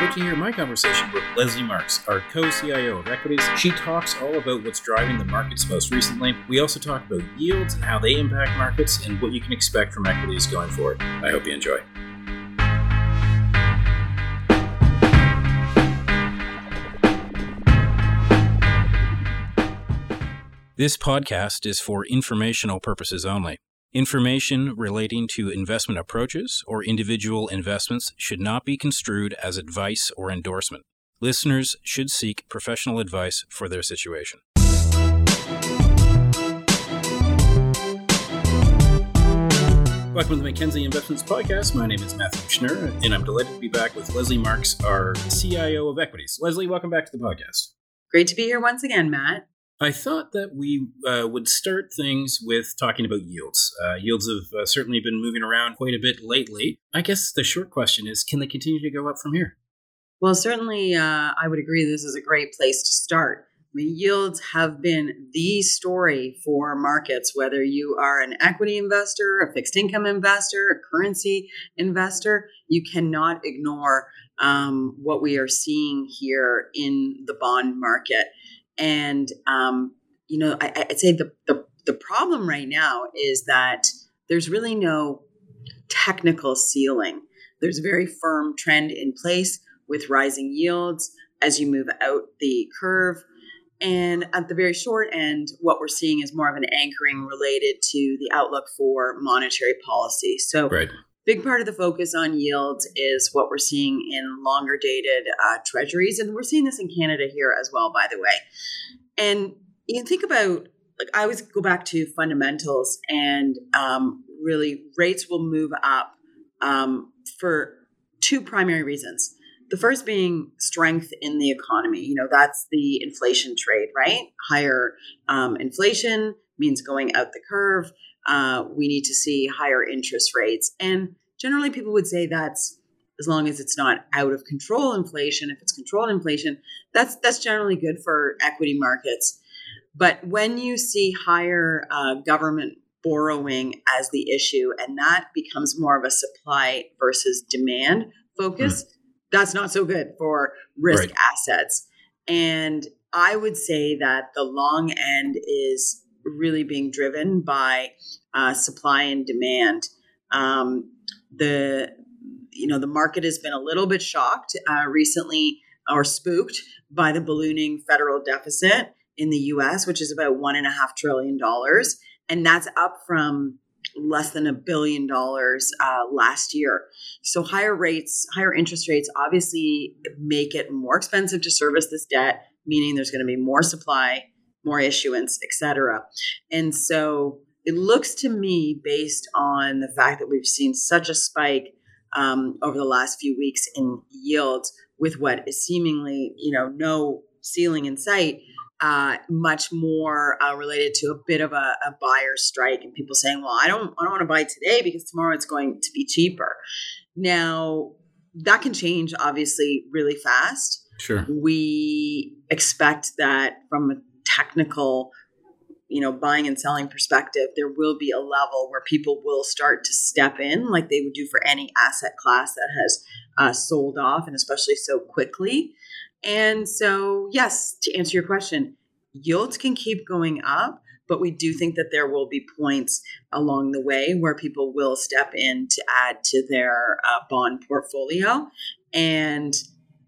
about to hear my conversation with Lesley Marks, our co CIO of Equities. She talks all about what's driving the markets most recently. We also talk about yields and how they impact markets and what you can expect from equities going forward. I hope you enjoy. This podcast is for informational purposes only. Information relating to investment approaches or individual investments should not be construed as advice or endorsement. Listeners should seek professional advice for their situation. Welcome to the Mackenzie Investments Podcast. My name is Matthew Schnurr, and I'm delighted to be back with Lesley Marks, our CIO of Equities. Lesley, welcome back to the podcast. Great to be here once again, Matt. I thought that we uh, would start things with talking about yields. Uh, yields have uh, certainly been moving around quite a bit lately. I guess the short question is can they continue to go up from here? Well, certainly, uh, I would agree this is a great place to start. I mean, yields have been the story for markets, whether you are an equity investor, a fixed income investor, a currency investor, you cannot ignore um, what we are seeing here in the bond market. And um, you know, I, would say the, the the problem right now is that there's really no technical ceiling. There's a very firm trend in place with rising yields as you move out the curve. And at the very short end, what we're seeing is more of an anchoring related to the outlook for monetary policy. So, right. Big part of the focus on yields is what we're seeing in longer dated uh, treasuries. And we're seeing this in Canada here as well, by the way. And you think about, like, I always go back to fundamentals, and um, really rates will move up um, for two primary reasons. The first being strength in the economy. You know, that's the inflation trade, right? Higher um, inflation means going out the curve. Uh, we need to see higher interest rates. And generally, people would say that's as long as it's not out of control inflation. If it's controlled inflation, that's that's generally good for equity markets. But when you see higher uh, government borrowing as the issue, and that becomes more of a supply versus demand focus, mm that's not so good for risk right. assets. And I would say that the long end is really being driven by uh, supply and demand. Um, the you know the market has been a little bit shocked uh, recently or spooked by the ballooning federal deficit in the U.S., which is about one and a half trillion dollars, and that's up from less than a billion dollars uh, last year. So higher rates, higher interest rates, obviously make it more expensive to service this debt, meaning there's going to be more supply, more issuance, etc. And so it looks to me, based on the fact that we've seen such a spike um, over the last few weeks in yields, with what is seemingly, you know, no ceiling in sight, uh, much more uh, related to a bit of a, a, buyer strike and people saying, "Well, I don't, I don't want to buy today because tomorrow it's going to be cheaper." Now that can change, obviously, really fast. Sure. We expect that from a technical, you know, buying and selling perspective, there will be a level where people will start to step in, like they would do for any asset class that has uh, sold off, and especially so quickly. And so, yes, to answer your question, yields can keep going up, but we do think that there will be points along the way where people will step in to add to their uh, bond portfolio. And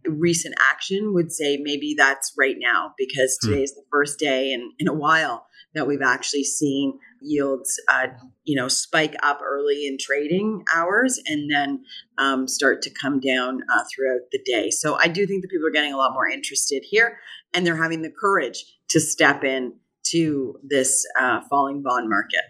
recent action would say maybe that's right now because hmm. today is the first day in, in a while that we've actually seen yields, uh, you know, spike up early in trading hours and then um, start to come down uh, throughout the day. So I do think that people are getting a lot more interested here, and they're having the courage to step in to this uh, falling bond market.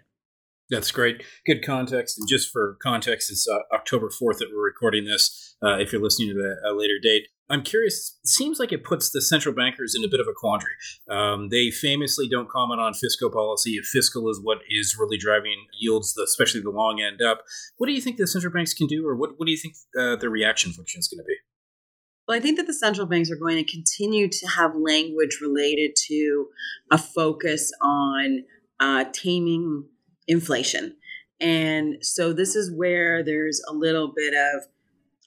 That's great. Good context. And just for context, it's uh, October 4th that we're recording this. Uh, if you're listening to a later date, I'm curious. Seems like it puts the central bankers in a bit of a quandary. Um, they famously don't comment on fiscal policy. If fiscal is what is really driving yields, especially the long end up, what do you think the central banks can do, or what, what do you think uh, the reaction function is going to be? Well, I think that the central banks are going to continue to have language related to a focus on uh, taming inflation. And so this is where there's a little bit of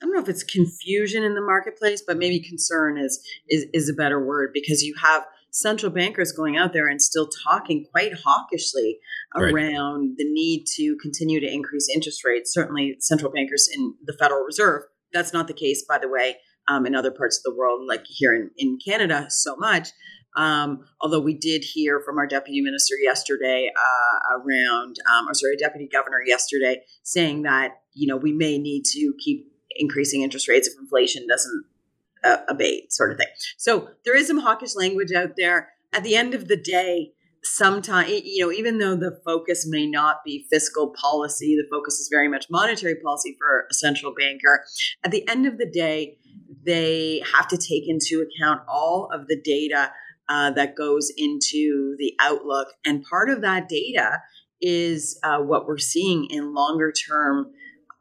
I don't know if it's confusion in the marketplace, but maybe concern is is is a better word because you have central bankers going out there and still talking quite hawkishly right. around the need to continue to increase interest rates. Certainly, central bankers in the Federal Reserve. That's not the case, by the way, um, in other parts of the world, like here in, in Canada, so much. Um, although we did hear from our deputy minister yesterday uh, around, um, or sorry, deputy governor yesterday saying that you know we may need to keep increasing interest rates if inflation doesn't uh, abate, sort of thing. So there is some hawkish language out there. At the end of the day, sometimes you know even though the focus may not be fiscal policy the focus is very much monetary policy for a central banker at the end of the day they have to take into account all of the data uh, that goes into the outlook. And part of that data is uh, what we're seeing in longer term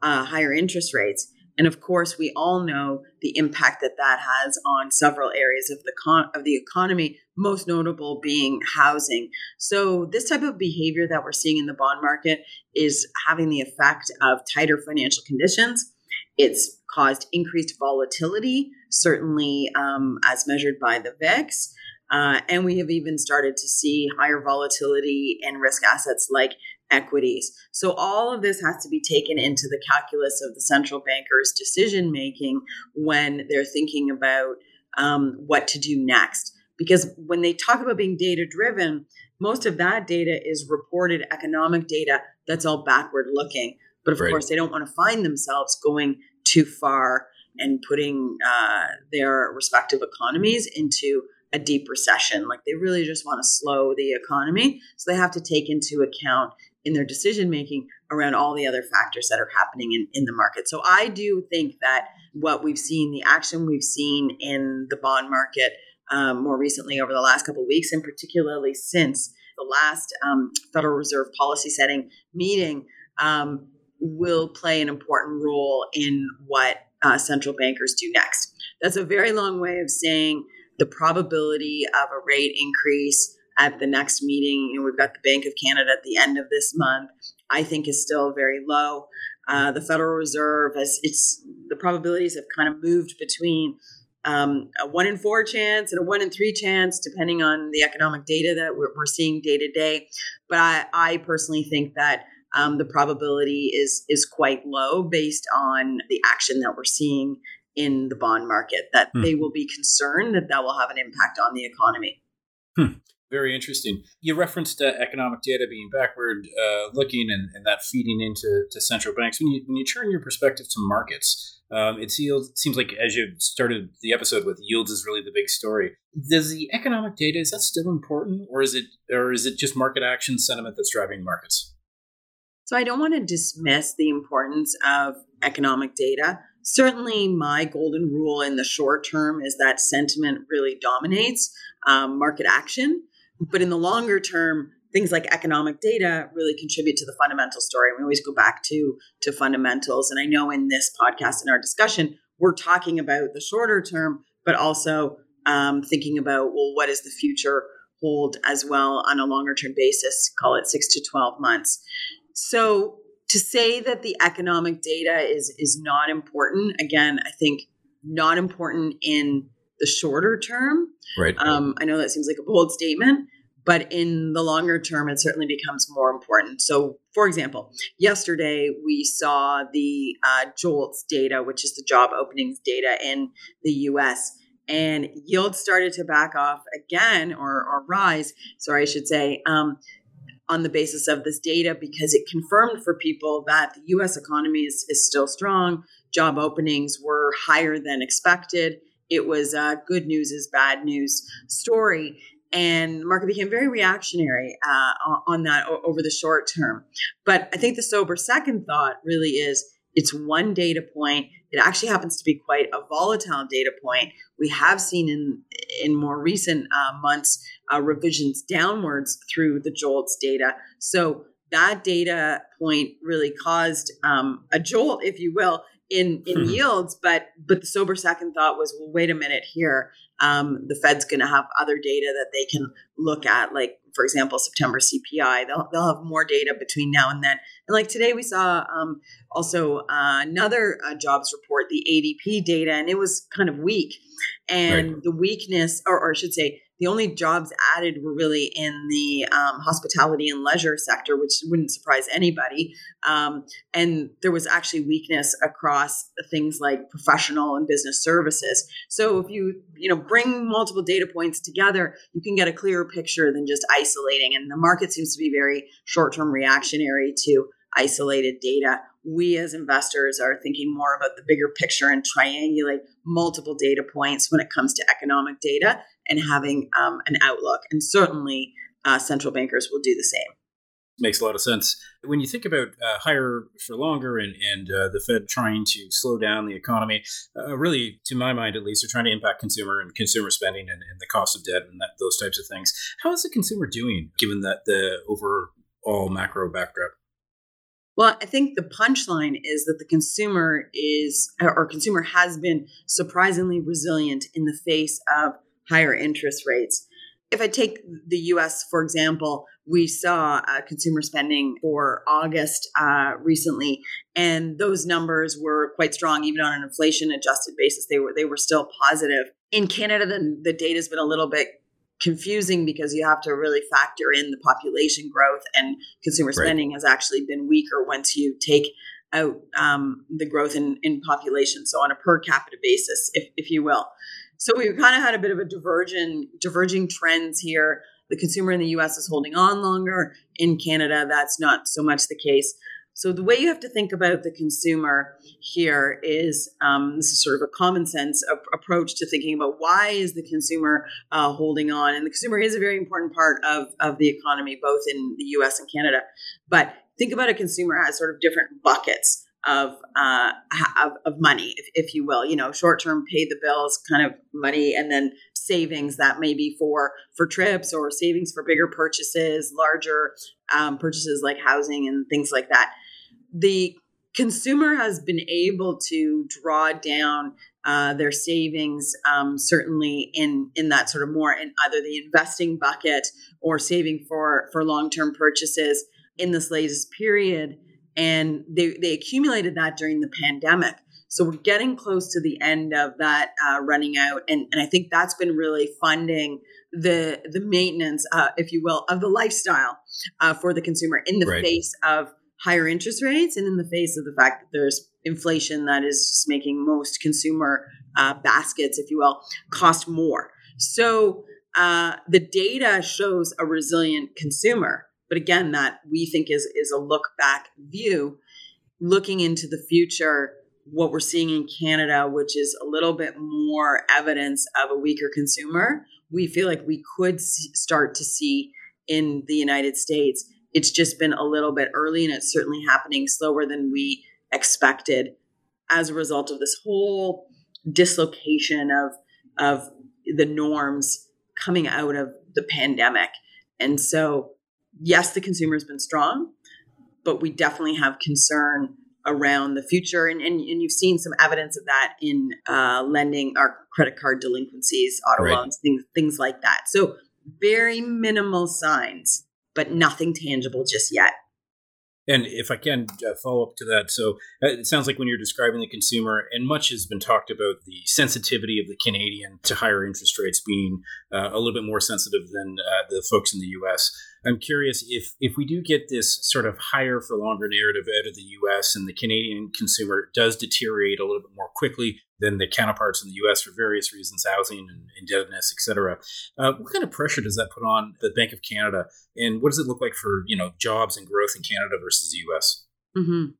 uh, higher interest rates. And of course, we all know the impact that that has on several areas of the con- of the economy, most notable being housing. So, this type of behavior that we're seeing in the bond market is having the effect of tighter financial conditions. It's caused increased volatility, certainly um, as measured by the VIX. Uh, and we have even started to see higher volatility in risk assets like equities. So, all of this has to be taken into the calculus of the central banker's decision making when they're thinking about um, what to do next. Because when they talk about being data driven, most of that data is reported economic data that's all backward looking. But of right. course, they don't want to find themselves going too far and putting uh, their respective economies into a deep recession. Like they really just want to slow the economy. So they have to take into account in their decision making around all the other factors that are happening in, in the market. So I do think that what we've seen, the action we've seen in the bond market um, more recently over the last couple of weeks, and particularly since the last um, Federal Reserve policy setting meeting, um, will play an important role in what uh, central bankers do next. That's a very long way of saying the probability of a rate increase at the next meeting, you know, we've got the Bank of Canada at the end of this month, I think is still very low. Uh, the Federal Reserve, as it's the probabilities have kind of moved between um, a one in four chance and a one in three chance, depending on the economic data that we're, we're seeing day to day. But I, I personally think that um, the probability is is quite low based on the action that we're seeing in the bond market that hmm. they will be concerned that that will have an impact on the economy. Hmm. Very interesting. You referenced uh, economic data being backward uh, looking and, and, that feeding into to central banks. When you when you turn your perspective to markets, um, it seems, seems like as you started the episode with yields is really the big story. Does the economic data is that still important, or is it or is it just market action sentiment that's driving markets? So I don't want to dismiss the importance of economic data certainly my golden rule in the short term is that sentiment really dominates um, market action. But in the longer term, things like economic data really contribute to the fundamental story. We always go back to to fundamentals. And I know in this podcast, in our discussion, we're talking about the shorter term, but also um, thinking about well, what does the future hold as well on a longer term basis? Call it six to twelve months. So to say that the economic data is is not important again i think not important in the shorter term right um, i know that seems like a bold statement but in the longer term it certainly becomes more important so for example yesterday we saw the uh, jolts data which is the job openings data in the us and yields started to back off again or, or rise sorry i should say um, on the basis of this data because it confirmed for people that the US economy is, is still strong. Job openings were higher than expected. It was a good news is bad news story. And the market became very reactionary uh, on that over the short term. But I think the sober second thought really is it's one data point. It actually happens to be quite a volatile data point. We have seen in in more recent uh, months uh, revisions downwards through the JOLTS data. So that data point really caused um, a jolt, if you will, in in hmm. yields. But but the sober second thought was, well, wait a minute here. Um, the Fed's going to have other data that they can look at, like for example, September CPI. They'll, they'll have more data between now and then. And like today, we saw um, also uh, another uh, jobs report, the ADP data, and it was kind of weak. And right. the weakness, or, or I should say, the only jobs added were really in the um, hospitality and leisure sector, which wouldn't surprise anybody. Um, and there was actually weakness across things like professional and business services. So if you you know bring multiple data points together, you can get a clearer picture than just isolating. And the market seems to be very short term reactionary to isolated data. We as investors are thinking more about the bigger picture and triangulate multiple data points when it comes to economic data and having um, an outlook. And certainly, uh, central bankers will do the same. Makes a lot of sense. When you think about uh, higher for longer and, and uh, the Fed trying to slow down the economy, uh, really, to my mind at least, they're trying to impact consumer and consumer spending and, and the cost of debt and that, those types of things. How is the consumer doing given that the overall macro backdrop? Well, I think the punchline is that the consumer is, or consumer has been surprisingly resilient in the face of higher interest rates. If I take the US, for example, we saw uh, consumer spending for August uh, recently, and those numbers were quite strong, even on an inflation adjusted basis. They were they were still positive. In Canada, the, the data has been a little bit confusing because you have to really factor in the population growth and consumer spending right. has actually been weaker once you take out um, the growth in, in population. So on a per capita basis, if, if you will. So we kind of had a bit of a diverging diverging trends here. The consumer in the US is holding on longer. In Canada, that's not so much the case. So the way you have to think about the consumer here is um, this is sort of a common sense approach to thinking about why is the consumer uh, holding on, and the consumer is a very important part of of the economy, both in the U.S. and Canada. But think about a consumer as sort of different buckets of uh, of, of money, if, if you will. You know, short term pay the bills kind of money, and then savings that may be for for trips or savings for bigger purchases, larger um, purchases like housing and things like that. The consumer has been able to draw down uh, their savings um, certainly in in that sort of more in either the investing bucket or saving for for long term purchases in this latest period and they, they accumulated that during the pandemic. So we're getting close to the end of that uh, running out. And, and i think that's been really funding the the maintenance uh, if you will of the lifestyle uh, for the consumer in the right. face of higher interest rates and in the face of the fact that there's inflation that is just making most consumer uh, baskets if you will cost more. So uh, the data shows a resilient consumer but again, that we think is is a look back view, looking into the future. What we're seeing in Canada, which is a little bit more evidence of a weaker consumer, we feel like we could start to see in the United States. It's just been a little bit early, and it's certainly happening slower than we expected as a result of this whole dislocation of of the norms coming out of the pandemic. And so yes, the consumer has been strong, but we definitely have concern around the future. And, and, and you've seen some evidence of that in uh, lending our credit card delinquencies, auto right. loans, things, things like that. So very minimal signs, but nothing tangible just yet. And if I can uh, follow up to that, so uh, it sounds like when you're describing the consumer, and much has been talked about the sensitivity of the Canadian to higher interest rates being uh, a little bit more sensitive than uh, the folks in the U.S. I'm curious if if we do get this sort of higher for longer narrative out of the U.S. and the Canadian consumer does deteriorate a little bit more quickly than the counterparts in the U.S. for various reasons, housing and indebtedness, et cetera. Uh, what kind of pressure does that put on the Bank of Canada, and what does it look like for you know jobs and growth in Canada versus the U.S.? Mm-hmm.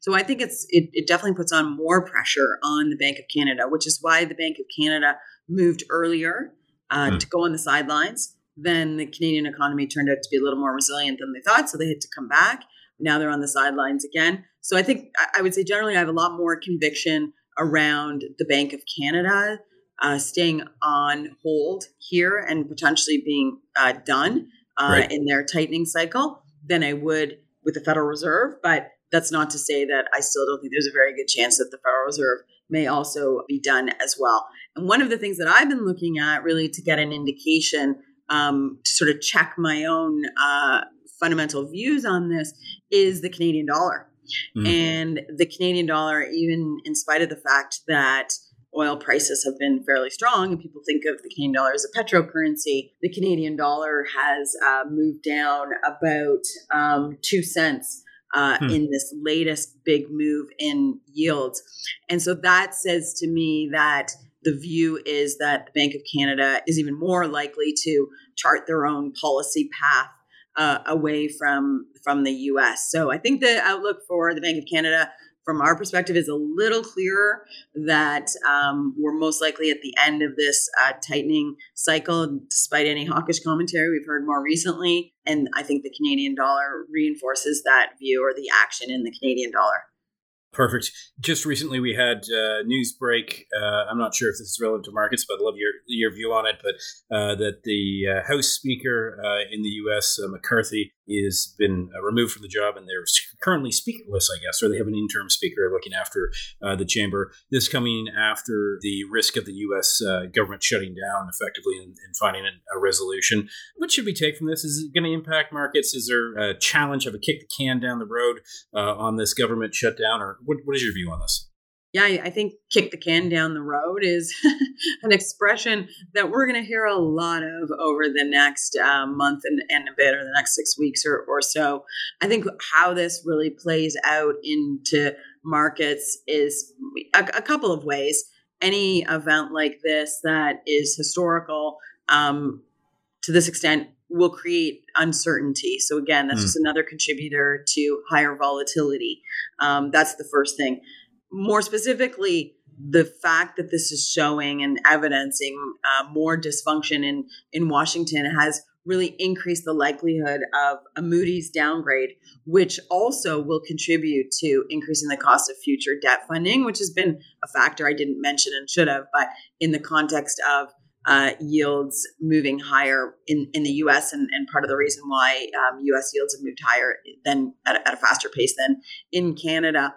So I think it's it, it definitely puts on more pressure on the Bank of Canada, which is why the Bank of Canada moved earlier uh, mm. to go on the sidelines then the Canadian economy turned out to be a little more resilient than they thought. So they had to come back. Now they're on the sidelines again. So I think I would say generally I have a lot more conviction around the Bank of Canada uh, staying on hold here and potentially being uh, done uh, right. in their tightening cycle than I would with the Federal Reserve. But that's not to say that I still don't think there's a very good chance that the Federal Reserve may also be done as well. And one of the things that I've been looking at really to get an indication um, to sort of check my own uh, fundamental views on this is the Canadian dollar. Mm. And the Canadian dollar, even in spite of the fact that oil prices have been fairly strong and people think of the Canadian dollar as a petrocurrency. the Canadian dollar has uh, moved down about um, two cents. Uh, hmm. In this latest big move in yields. And so that says to me that the view is that the Bank of Canada is even more likely to chart their own policy path uh, away from from the U.S. So I think the outlook for the Bank of Canada, from our perspective, is a little clearer. That um, we're most likely at the end of this uh, tightening cycle, despite any hawkish commentary we've heard more recently. And I think the Canadian dollar reinforces that view or the action in the Canadian dollar. Perfect. Just recently, we had uh, news break. Uh, I'm not sure if this is relevant to markets, but I'd love your your view on it. But uh, that the uh, House Speaker uh, in the U.S., uh, McCarthy, is been uh, removed from the job, and they're currently speakerless, I guess, or they have an interim speaker looking after uh, the chamber. This coming after the risk of the U.S. Uh, government shutting down effectively and, and finding a resolution. What should we take from this? Is it going to impact markets? Is there a challenge of a kick the can down the road on this government shutdown, or what, what is your view on this? Yeah, I think kick the can down the road is an expression that we're going to hear a lot of over the next uh, month and, and a bit, or the next six weeks or, or so. I think how this really plays out into markets is a, a couple of ways. Any event like this that is historical um, to this extent will create uncertainty. So again, that's mm. just another contributor to higher volatility. Um, that's the first thing. More specifically, the fact that this is showing and evidencing uh, more dysfunction in in Washington has really increased the likelihood of a Moody's downgrade, which also will contribute to increasing the cost of future debt funding, which has been a factor I didn't mention and should have, but in the context of uh, yields moving higher in, in the US, and, and part of the reason why um, US yields have moved higher than at at a faster pace than in Canada.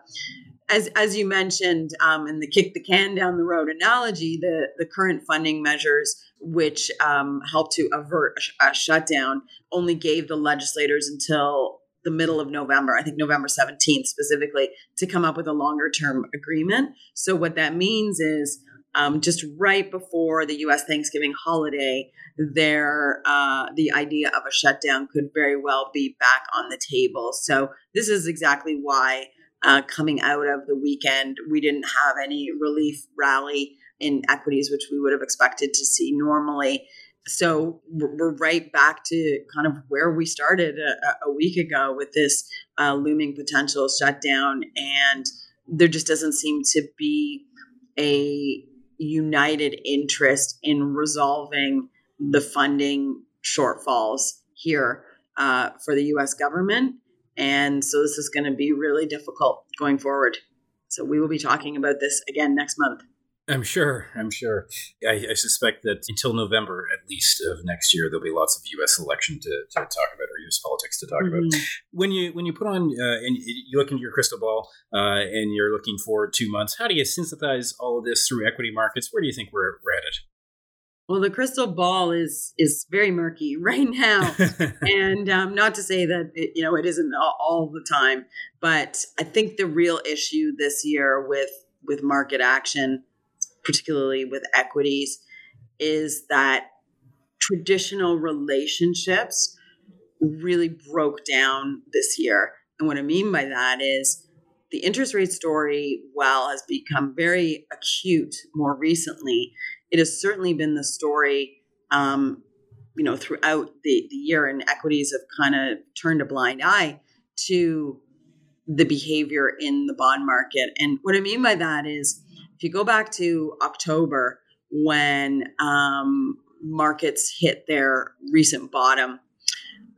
As, as you mentioned um, in the kick the can down the road analogy, the, the current funding measures which um, helped to avert a, a shutdown only gave the legislators until the middle of November, I think November 17th specifically, to come up with a longer term agreement. So, what that means is um, just right before the U.S. Thanksgiving holiday, there uh, the idea of a shutdown could very well be back on the table. So this is exactly why uh, coming out of the weekend we didn't have any relief rally in equities, which we would have expected to see normally. So we're right back to kind of where we started a, a week ago with this uh, looming potential shutdown, and there just doesn't seem to be a united interest in resolving the funding shortfalls here uh, for the US government. And so this is going to be really difficult going forward. So we will be talking about this again next month. I'm sure. I'm sure. I, I, suspect that until November, at least of next year, there'll be lots of U.S. election to, to talk about, or U.S. politics to talk mm-hmm. about. When you when you put on uh, and you look into your crystal ball uh, and you're looking forward two months, how do you synthesize all of this through equity markets? Where do you think we're, we're headed? Well, the crystal ball is is very murky right now, and um, not to say that it, you know it isn't all, all the time, but I think the real issue this year with with market action particularly with equities, is that traditional relationships really broke down this year. And what I mean by that is the interest rate story, while has become very acute more recently, it has certainly been the story, um, you know, throughout the, the year. And equities have kind of turned a blind eye to the behavior in the bond market. And what I mean by that is if you go back to October when um, markets hit their recent bottom,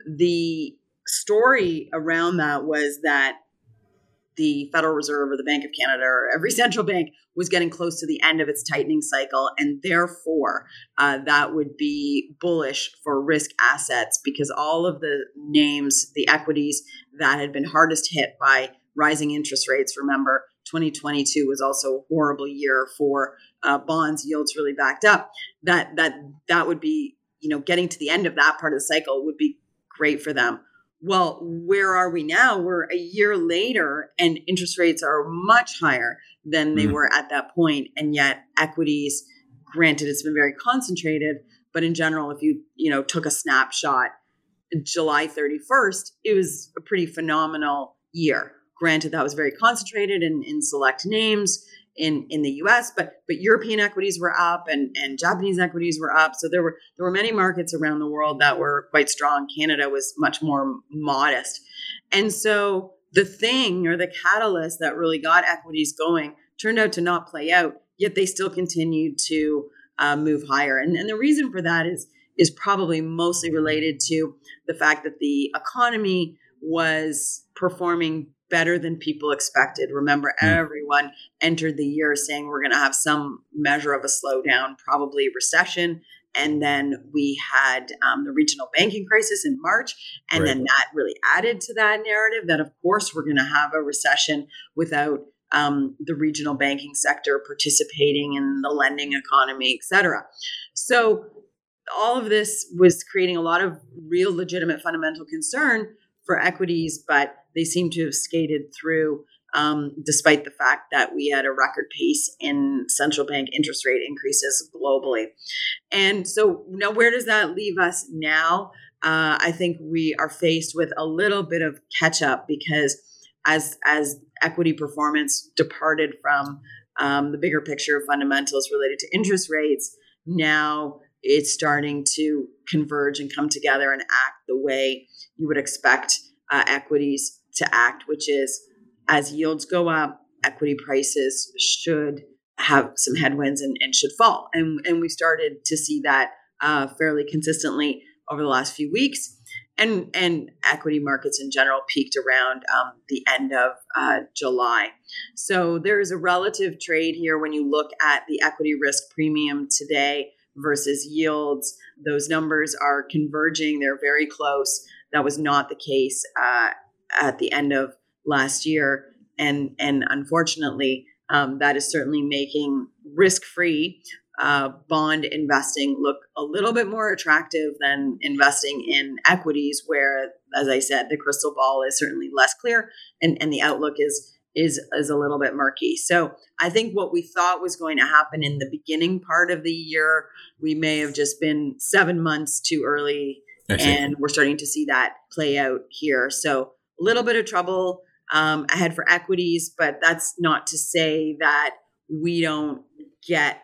the story around that was that the Federal Reserve or the Bank of Canada or every central bank was getting close to the end of its tightening cycle. And therefore, uh, that would be bullish for risk assets because all of the names, the equities that had been hardest hit by rising interest rates, remember, 2022 was also a horrible year for uh, bonds. Yields really backed up. That that that would be you know, getting to the end of that part of the cycle would be great for them. Well, where are we now? We're a year later and interest rates are much higher than they mm. were at that point. And yet equities, granted, it's been very concentrated, but in general, if you, you know, took a snapshot July 31st, it was a pretty phenomenal year. Granted, that was very concentrated in, in select names in in the US, but but European equities were up and and Japanese equities were up. So there were there were many markets around the world that were quite strong. Canada was much more modest. And so the thing or the catalyst that really got equities going turned out to not play out, yet they still continued to uh, move higher. And, and the reason for that is is probably mostly related to the fact that the economy was performing better than people expected. Remember, mm. everyone entered the year saying we're going to have some measure of a slowdown, probably recession. And then we had um, the regional banking crisis in March. And right. then that really added to that narrative that, of course, we're going to have a recession without um, the regional banking sector participating in the lending economy, et cetera. So all of this was creating a lot of real legitimate fundamental concern for equities, but they seem to have skated through um, despite the fact that we had a record pace in central bank interest rate increases globally. And so, now where does that leave us now? Uh, I think we are faced with a little bit of catch up because as as equity performance departed from um, the bigger picture of fundamentals related to interest rates, now it's starting to converge and come together and act the way you would expect uh, equities to act, which is as yields go up, equity prices should have some headwinds and, and should fall. And, and we started to see that uh, fairly consistently over the last few weeks. And, and equity markets in general peaked around um, the end of uh, July. So there is a relative trade here when you look at the equity risk premium today versus yields. Those numbers are converging, they're very close. That was not the case uh, at the end of last year. And, and unfortunately, um, that is certainly making risk free uh, bond investing look a little bit more attractive than investing in equities, where, as I said, the crystal ball is certainly less clear and, and the outlook is is is a little bit murky. So I think what we thought was going to happen in the beginning part of the year, we may have just been seven months too early, and we're starting to see that play out here. So a little bit of trouble um, ahead for equities, but that's not to say that we don't get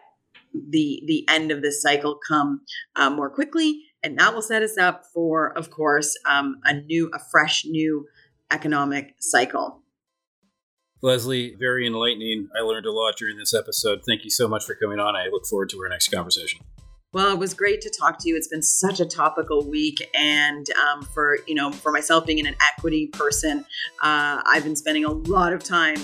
the the end of this cycle come uh, more quickly, and that will set us up for, of course, um, a new, a fresh new economic cycle. Lesley, very enlightening. I learned a lot during this episode. Thank you so much for coming on. I look forward to our next conversation. Well, it was great to talk to you. It's been such a topical week, and um, for you know, for myself being an equity person, uh, I've been spending a lot of time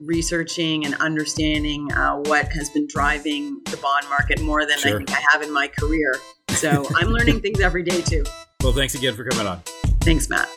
researching and understanding uh, what has been driving the bond market more than sure. I think I have in my career. So I'm learning things every day too. Well, thanks again for coming on. Thanks, Matt.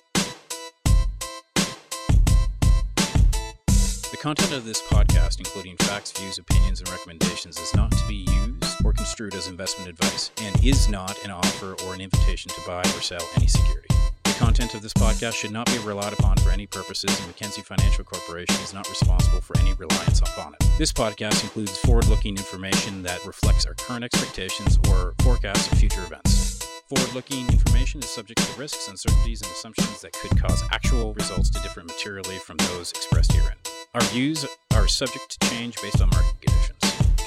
The content of this podcast, including facts, views, opinions, and recommendations, is not to be used or construed as investment advice and is not an offer or an invitation to buy or sell any security. The content of this podcast should not be relied upon for any purposes, and Mackenzie Financial Corporation is not responsible for any reliance upon it. This podcast includes forward looking information that reflects our current expectations or forecasts of future events. Forward looking information is subject to risks, uncertainties, and assumptions that could cause actual results to differ materially from those expressed herein. Our views are subject to change based on market conditions.